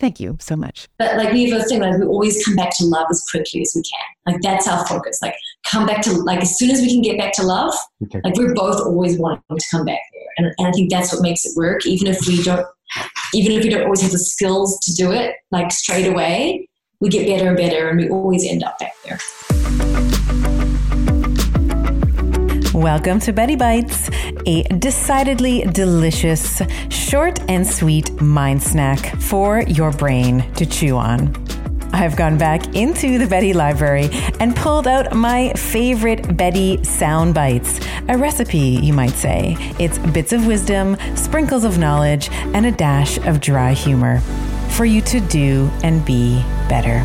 Thank you so much. But like we have a thing, like we always come back to love as quickly as we can. Like that's our focus. Like come back to like as soon as we can get back to love. Okay. Like we're both always wanting to come back there, and, and I think that's what makes it work. Even if we don't even if we don't always have the skills to do it like straight away, we get better and better and we always end up back there. Welcome to Betty Bites, a decidedly delicious, short and sweet mind snack for your brain to chew on. I've gone back into the Betty library and pulled out my favorite Betty sound bites. A recipe, you might say. It's bits of wisdom, sprinkles of knowledge, and a dash of dry humor for you to do and be better.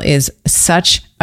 is such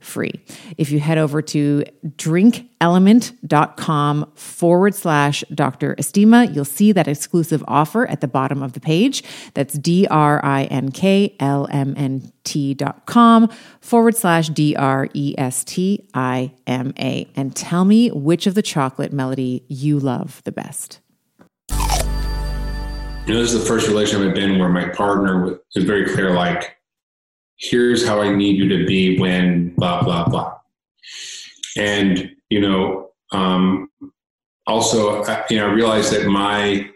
free. If you head over to drinkelement.com forward slash Dr. Estima, you'll see that exclusive offer at the bottom of the page. That's D R I N K L M N T dot com forward slash D R E S T I M A. And tell me which of the chocolate melody you love the best. You know, this is the first relationship I've been where my partner is very clear, like, here's how I need you to be when blah, blah, blah. And, you know, um, also, you know, I realize that my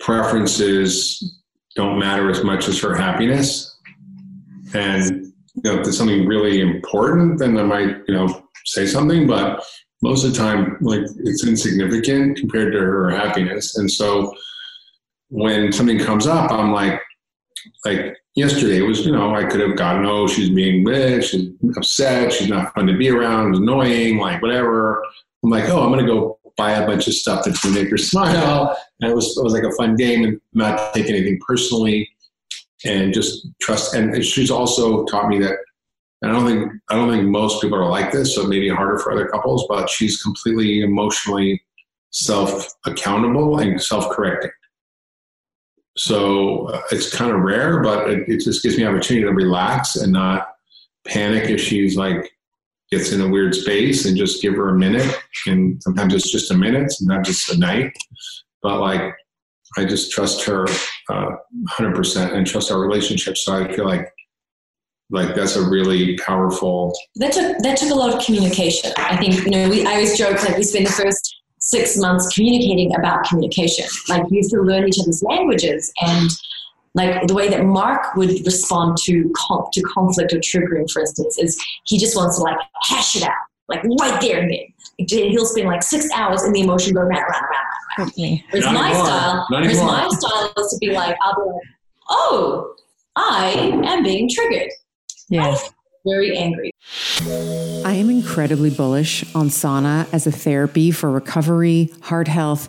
preferences don't matter as much as her happiness. And, you know, if there's something really important, then I might, you know, say something, but most of the time, like, it's insignificant compared to her happiness. And so when something comes up, I'm like, like, yesterday it was, you know, I could have gotten, oh, she's being rich, she's upset, she's not fun to be around, it's annoying, like whatever. I'm like, oh, I'm gonna go buy a bunch of stuff that's to make her smile. And it was, it was like a fun game and not take anything personally and just trust. And she's also taught me that I don't think I don't think most people are like this, so it may be harder for other couples. But she's completely emotionally self accountable and self correcting. So uh, it's kind of rare, but it, it just gives me opportunity to relax and not panic if she's like gets in a weird space and just give her a minute. And sometimes it's just a minute, not just a night. But like, I just trust her uh, 100% and trust our relationship. So I feel like like that's a really powerful. That took that took a lot of communication. I think you know we I always joke like we spend the first six months communicating about communication. Like we used to learn each other's languages and like the way that Mark would respond to to conflict or triggering, for instance, is he just wants to like hash it out, like right there and then. He'll spend like six hours in the emotion, going round, round, round, round. Whereas my anymore. style, whereas my style is to be like, I'll be like, oh, I am being triggered. Yeah. Very angry. I am incredibly bullish on sauna as a therapy for recovery, heart health,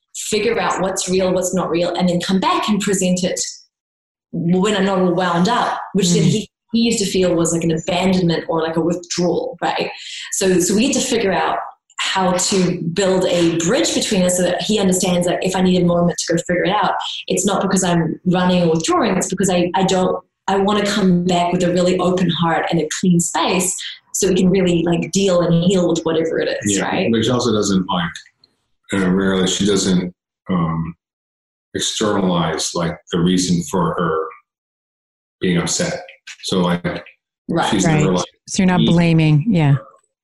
figure out what's real, what's not real, and then come back and present it when I'm not all wound up, which mm. then he, he used to feel was like an abandonment or like a withdrawal, right? So, so we had to figure out how to build a bridge between us so that he understands that if I need a moment to go figure it out, it's not because I'm running or withdrawing, it's because I, I don't, I want to come back with a really open heart and a clean space so we can really like deal and heal with whatever it is, yeah, right? Which also doesn't like and rarely she doesn't um, externalize like the reason for her being upset. So like right, she's right. never like so you're not blaming, yeah,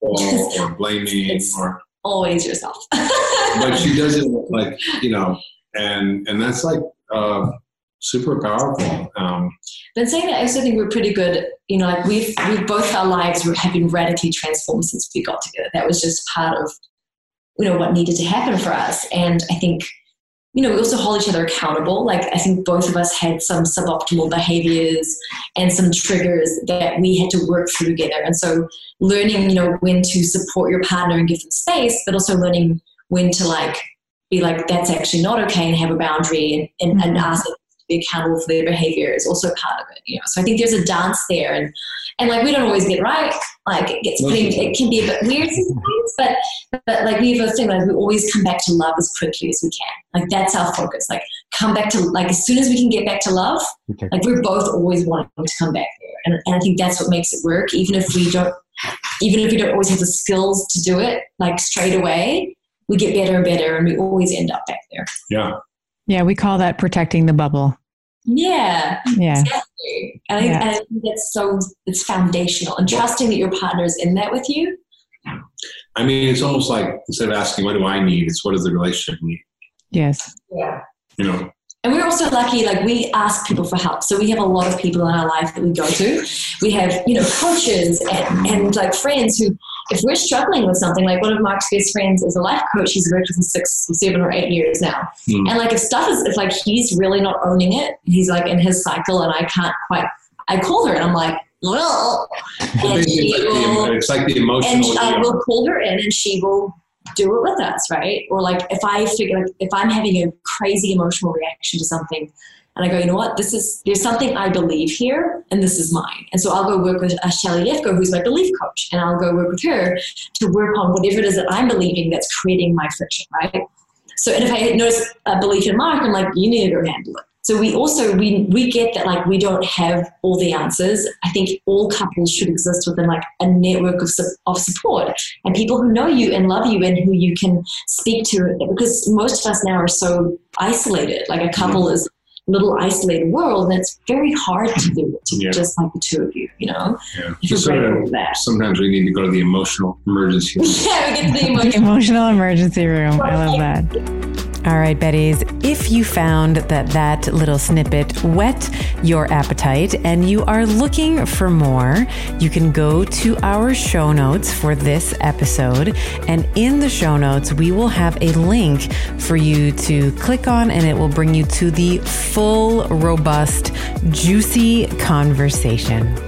or, or blaming it's or always yourself. but she doesn't like you know, and and that's like. Uh, super powerful. Um, but saying that, I also think we're pretty good. You know, like we've we've both our lives have been radically transformed since we got together. That was just part of you know what needed to happen for us and i think you know we also hold each other accountable like i think both of us had some suboptimal behaviors and some triggers that we had to work through together and so learning you know when to support your partner and give them space but also learning when to like be like that's actually not okay and have a boundary and, and, and mm-hmm. ask them to be accountable for their behavior is also part of it you know so i think there's a dance there and and like we don't always get right. Like it gets pretty, it can be a bit weird sometimes, but but like we have a thing like we always come back to love as quickly as we can. Like that's our focus. Like come back to like as soon as we can get back to love. Okay. Like we're both always wanting to come back there, and, and I think that's what makes it work. Even if we don't, even if we don't always have the skills to do it like straight away, we get better and better, and we always end up back there. Yeah. Yeah, we call that protecting the bubble. Yeah. Yeah. Exactly. And, yeah. I, I think that's so it's foundational and trusting that your partner is in that with you. I mean, it's almost like instead of asking what do I need, it's what does the relationship need? Yes. Yeah. You know. And we're also lucky, like we ask people for help. So we have a lot of people in our life that we go to. We have, you know, coaches and, and like friends who if we're struggling with something, like one of Mark's best friends is a life coach, he's worked with for six, seven or eight years now. Mm. And like if stuff is, if like he's really not owning it, he's like in his cycle and I can't quite, I call her and I'm like, well, and she it's, will, like the, it's like the emotional. And I will call her in and she will do it with us, right? Or like if I figure, like if I'm having a crazy emotional reaction to something, and I go, you know what? This is there's something I believe here, and this is mine. And so I'll go work with uh, Shelly Lefkoe, who's my belief coach, and I'll go work with her to work on whatever it is that I'm believing that's creating my friction, right? So, and if I notice a belief in Mark, I'm like, you need to go handle it. So we also we we get that like we don't have all the answers. I think all couples should exist within like a network of of support and people who know you and love you and who you can speak to because most of us now are so isolated. Like a couple mm-hmm. is little isolated world and it's very hard to do to yeah. just like the two of you you know? Yeah. so sometimes we need to go to the emotional emergency room. Yeah we get to the emotional, emotional emergency room. I love that all right, Betties, if you found that that little snippet whet your appetite and you are looking for more, you can go to our show notes for this episode. And in the show notes, we will have a link for you to click on, and it will bring you to the full, robust, juicy conversation.